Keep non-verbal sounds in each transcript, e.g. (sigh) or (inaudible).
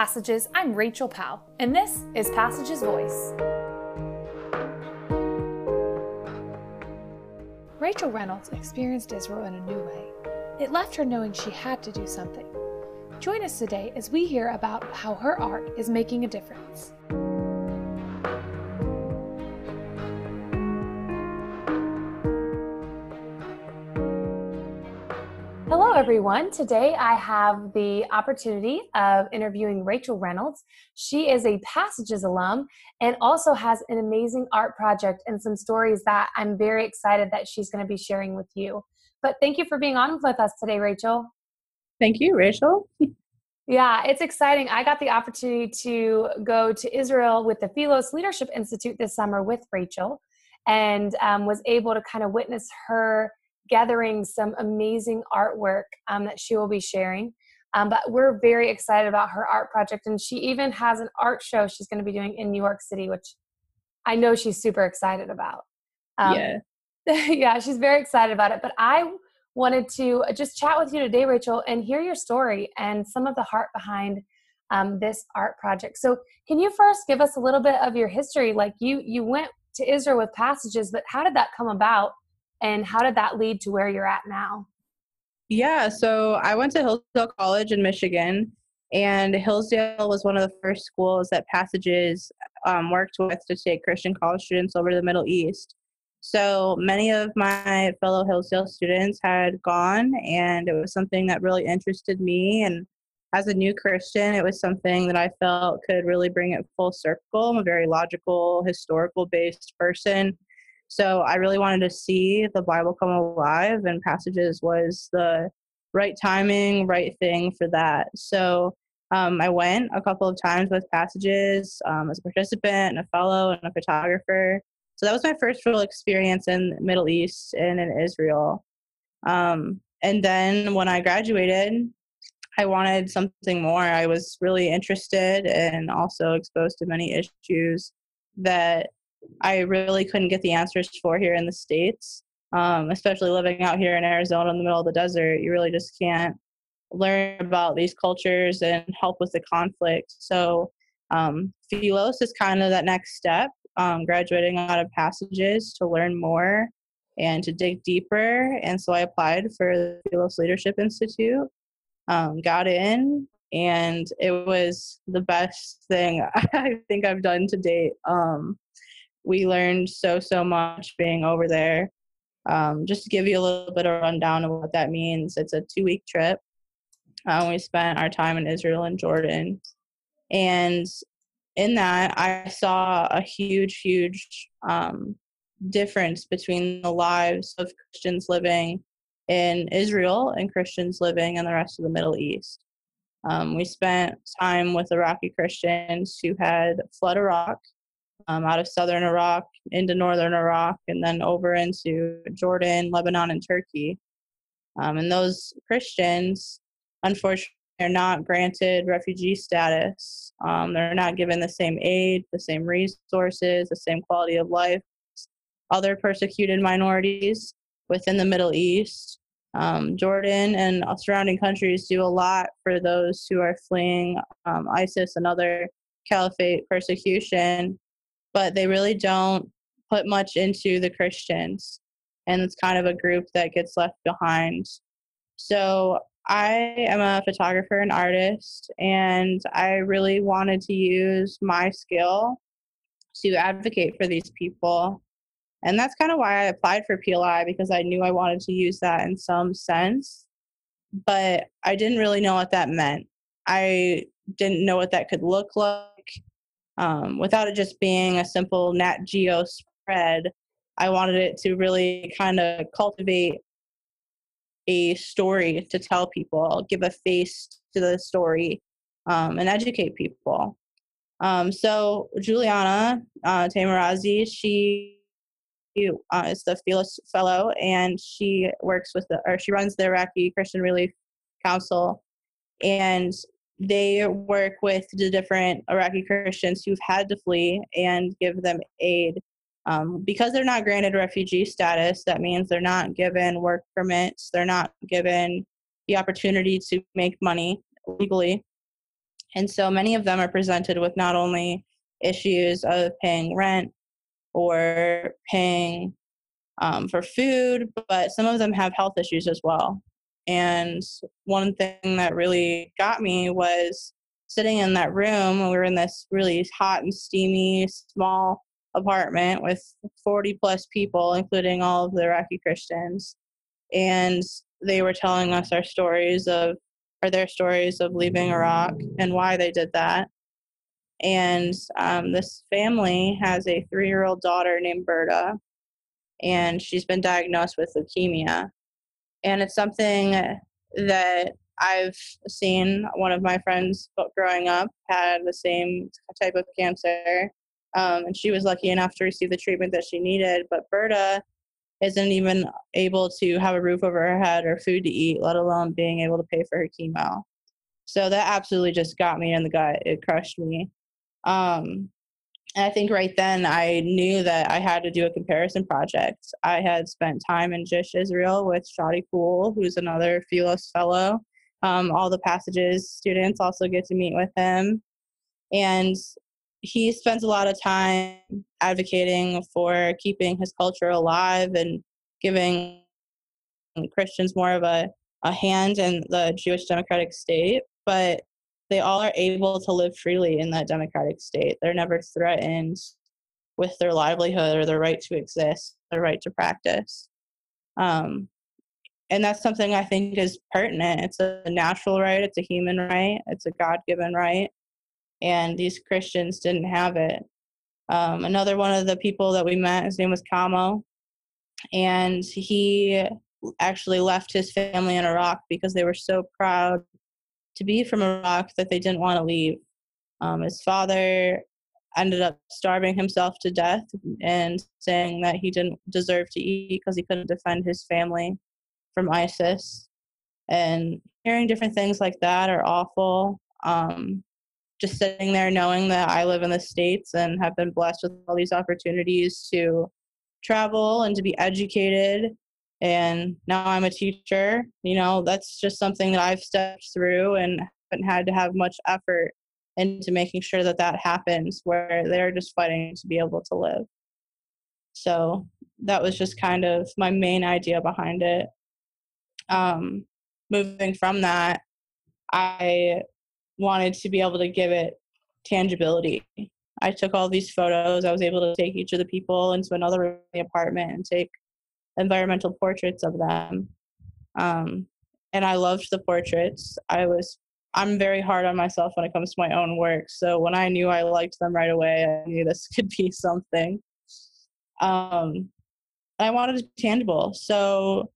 Passages, I'm Rachel Powell, and this is Passages Voice. Rachel Reynolds experienced Israel in a new way. It left her knowing she had to do something. Join us today as we hear about how her art is making a difference. Everyone. Today I have the opportunity of interviewing Rachel Reynolds. She is a Passages alum and also has an amazing art project and some stories that I'm very excited that she's going to be sharing with you. But thank you for being on with us today, Rachel. Thank you, Rachel. (laughs) Yeah, it's exciting. I got the opportunity to go to Israel with the Philos Leadership Institute this summer with Rachel and um, was able to kind of witness her gathering some amazing artwork um, that she will be sharing. Um, but we're very excited about her art project, and she even has an art show she's going to be doing in New York City, which I know she's super excited about. Um, yeah. (laughs) yeah, she's very excited about it. But I wanted to just chat with you today, Rachel, and hear your story and some of the heart behind um, this art project. So, can you first give us a little bit of your history? Like you, you went to Israel with passages, but how did that come about? And how did that lead to where you're at now? Yeah, so I went to Hillsdale College in Michigan, and Hillsdale was one of the first schools that Passages um, worked with to take Christian college students over to the Middle East. So many of my fellow Hillsdale students had gone, and it was something that really interested me. And as a new Christian, it was something that I felt could really bring it full circle. I'm a very logical, historical based person. So I really wanted to see the Bible come alive, and Passages was the right timing, right thing for that. So um, I went a couple of times with Passages um, as a participant and a fellow and a photographer. So that was my first real experience in Middle East and in Israel. Um, and then when I graduated, I wanted something more. I was really interested and also exposed to many issues that I really couldn't get the answers for here in the States. Um, especially living out here in Arizona in the middle of the desert, you really just can't learn about these cultures and help with the conflict. So, um, Philos is kind of that next step, um, graduating out of passages to learn more and to dig deeper. And so I applied for the Philos Leadership Institute, um, got in, and it was the best thing (laughs) I think I've done to date. Um, we learned so so much being over there. Um, just to give you a little bit of rundown of what that means it's a two week trip. Um, we spent our time in israel and jordan. And in that i saw a huge huge um, difference between the lives of christians living in israel and christians living in the rest of the middle east. Um, we spent time with iraqi christians who had fled iraq um, out of southern Iraq into northern Iraq and then over into Jordan, Lebanon, and Turkey. Um, and those Christians, unfortunately, are not granted refugee status. Um, they're not given the same aid, the same resources, the same quality of life. Other persecuted minorities within the Middle East. Um, Jordan and surrounding countries do a lot for those who are fleeing um, ISIS and other caliphate persecution but they really don't put much into the Christians. And it's kind of a group that gets left behind. So I am a photographer and artist, and I really wanted to use my skill to advocate for these people. And that's kind of why I applied for PLI because I knew I wanted to use that in some sense. But I didn't really know what that meant. I didn't know what that could look like um, without it just being a simple Nat Geo spread. I wanted it to really kind of cultivate a story to tell people, give a face to the story, um, and educate people. Um, so Juliana uh, Taimoorazy, she uh, is the Philos Fellow, and she works with the, or she runs the Iraqi Christian Relief Council, and they work with the different Iraqi Christians who've had to flee and give them aid. Um, because they're not granted refugee status, that means they're not given work permits, they're not given the opportunity to make money legally. And so many of them are presented with not only issues of paying rent or paying um, for food, but some of them have health issues as well. And one thing that really got me was sitting in that room. We were in this really hot and steamy, small apartment with 40 plus people, including all of the Iraqi Christians. And they were telling us our stories of, or their stories of leaving Iraq and why they did that. And um, this family has a three year old daughter named Berta, and she's been diagnosed with leukemia. And it's something that I've seen one of my friends growing up had the same type of cancer, um, and she was lucky enough to receive the treatment that she needed. But Berta isn't even able to have a roof over her head or food to eat, let alone being able to pay for her chemo. So that absolutely just got me in the gut. It crushed me. Um, and I think right then I knew that I had to do a comparison project. I had spent time in JISH Israel with Shadi Khalloul, who's another Philos fellow. Um, all the passages students also get to meet with him. And he spends a lot of time advocating for keeping his culture alive and giving Christians more of a, a hand in the Jewish democratic state. But they all are able to live freely in that democratic state. They're never threatened with their livelihood or their right to exist, their right to practice. Um, and that's something I think is pertinent. It's a natural right, it's a human right, it's a God given right. And these Christians didn't have it. Um, another one of the people that we met, his name was Kamo, and he actually left his family in Iraq because they were so proud to be from Iraq that they didn't want to leave. Um, his father ended up starving himself to death and saying that he didn't deserve to eat because he couldn't defend his family from ISIS. And hearing different things like that are awful. Um, just sitting there knowing that I live in the States and have been blessed with all these opportunities to travel and to be educated and now I'm a teacher. You know, that's just something that I've stepped through and haven't had to have much effort into making sure that that happens where they're just fighting to be able to live. So that was just kind of my main idea behind it. Um, moving from that, I wanted to be able to give it tangibility. I took all these photos. I was able to take each of the people into another room in the apartment and take environmental portraits of them. Um, and I loved the portraits. I was I'm very hard on myself when it comes to my own work. So when I knew I liked them right away, I knew this (laughs) could be something. Um, I wanted it tangible. So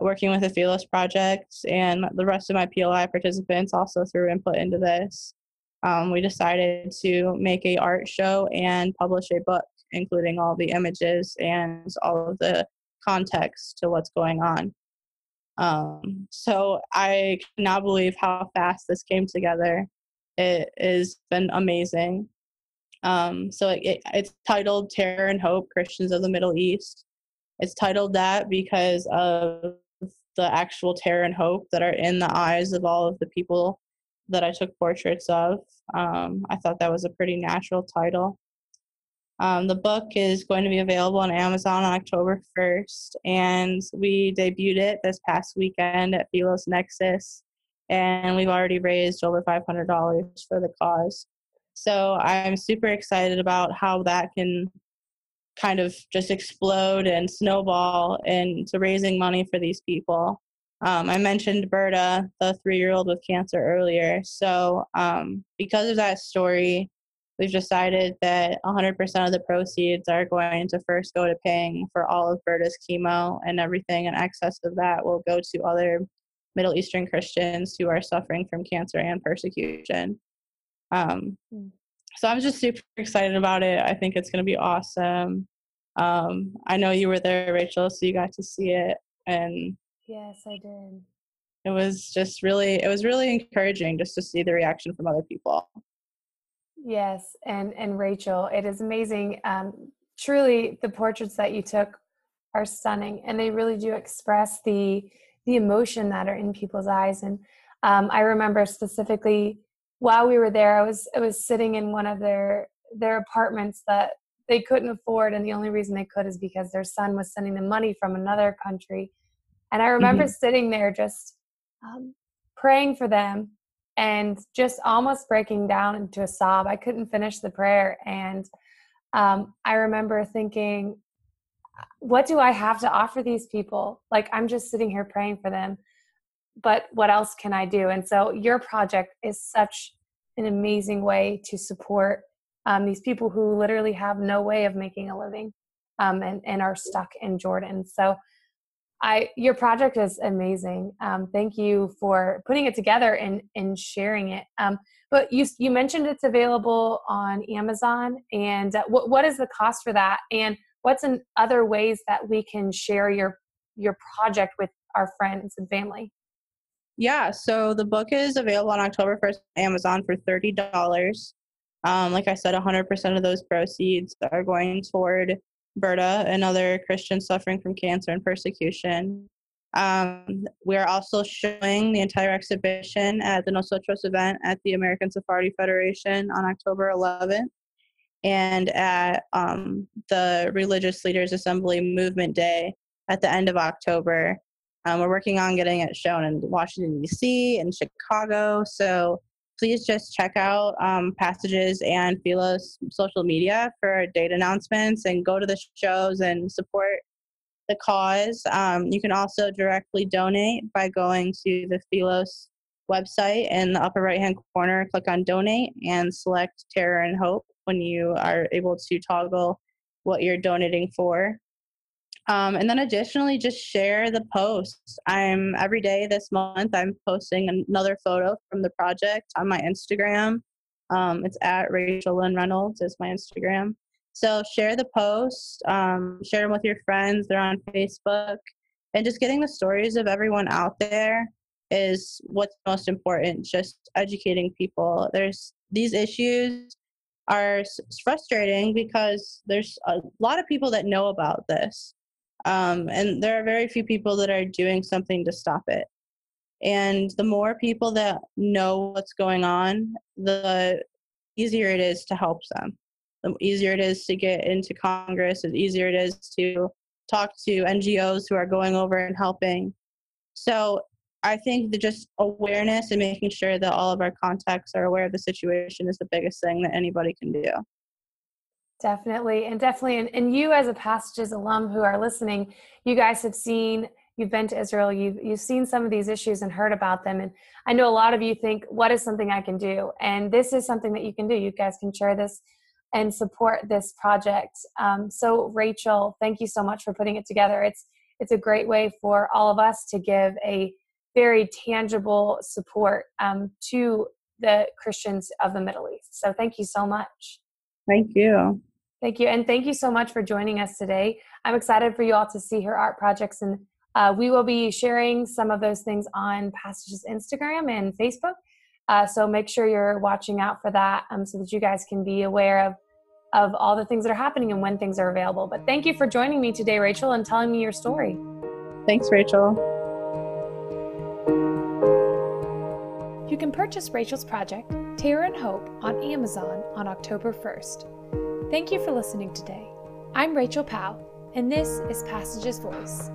working with the Philos Project and the rest of my PLI participants also threw input into this. Um, we decided to make a art show and publish a book, including all the images and all of the context to what's going on. Um, so I cannot believe how fast this came together. It has been amazing. Um, so it, it's titled Terror and Hope Christians of the Middle East. It's titled that because of the actual terror and hope that are in the eyes of all of the people that I took portraits of. Um, I thought that was a pretty natural title. Um, the book is going to be available on Amazon on October 1st, and we debuted it this past weekend at Philos Nexus, and we've already raised over $500 for the cause. So I'm super excited about how that can kind of just explode and snowball into raising money for these people. Um, I mentioned Berta, the three year old with cancer, earlier. So, um, because of that story, we've decided that 100% of the proceeds are going to first go to paying for all of Berta's chemo, and everything in excess of that will go to other Middle Eastern Christians who are suffering from cancer and persecution. Um, hmm. so I'm just super excited about it. I think it's going to be awesome. Um, I know you were there, Rachel, so you got to see it, and yes, I did. It was just really, it was really encouraging just to see the reaction from other people. Yes, and and Rachel, it is amazing. Um, truly, the portraits that you took are stunning, and they really do express the the emotion that are in people's eyes. And um, I remember specifically while we were there, I was I was sitting in one of their their apartments that they couldn't afford, and the only reason they could is because their son was sending them money from another country. And I remember mm-hmm. sitting there just um, praying for them and just almost breaking down into a sob. I couldn't finish the prayer, and um, I remember thinking, "What do I have to offer these people? Like I'm just sitting here praying for them." but what else can I do? And so your project is such an amazing way to support um, these people who literally have no way of making a living um, and, and are stuck in Jordan. So I, your project is amazing. Um, thank you for putting it together and, and sharing it. Um, but you, you mentioned it's available on Amazon and uh, what, what is the cost for that? And what's in other ways that we can share your, your project with our friends and family? Yeah, so the book is available on October 1st Amazon for $30. Um, like I said, 100% of those proceeds are going toward Berta and other Christians suffering from cancer and persecution. Um, we are also showing the entire exhibition at the Nosotros event at the American Sephardi Federation on October 11th and at um, the Religious Leaders Assembly Movement Day at the end of October. Um, we're working on getting it shown in Washington, D.C., and Chicago. So please just check out um, Passages and Philos social media for date announcements and go to the shows and support the cause. Um, you can also directly donate by going to the Philos website in the upper right hand corner, click on donate and select Terror and Hope when you are able to toggle what you're donating for. Um, and then additionally, just share the posts. I'm every day this month, I'm posting another photo from the project on my Instagram. Um, it's at Rachel Lynn Reynolds is my Instagram. So share the post, um, share them with your friends. They're on Facebook. And just getting the stories of everyone out there is what's most important. Just educating people. There's these issues are frustrating because there's a lot of people that know about this um, and there are very few people that are doing something to stop it. And the more people that know what's going on, the easier it is to help them. The easier it is to get into Congress, the easier it is to talk to NGOs who are going over and helping. So I think that just awareness and making sure that all of our contacts are aware of the situation is the biggest thing that anybody can do. Definitely. And definitely. And, and you, as a Passages alum who are listening, you guys have seen, you've been to Israel, you've, you've seen some of these issues and heard about them. And I know a lot of you think, what is something I can do? And this is something that you can do. You guys can share this and support this project. Um, so, Rachel, thank you so much for putting it together. It's it's a great way for all of us to give a very tangible support um, to the Christians of the Middle East. So, thank you so much. Thank you. Thank you. And thank you so much for joining us today. I'm excited for you all to see her art projects. And uh, we will be sharing some of those things on Passages Instagram and Facebook. Uh, so make sure you're watching out for that um, so that you guys can be aware of, of all the things that are happening and when things are available. But thank you for joining me today, Rachel, and telling me your story. Thanks, Rachel. You can purchase Rachel's project, Terror and Hope, on Amazon on October 1st. Thank you for listening today. I'm Rachel Powell, and this is Passages Voice.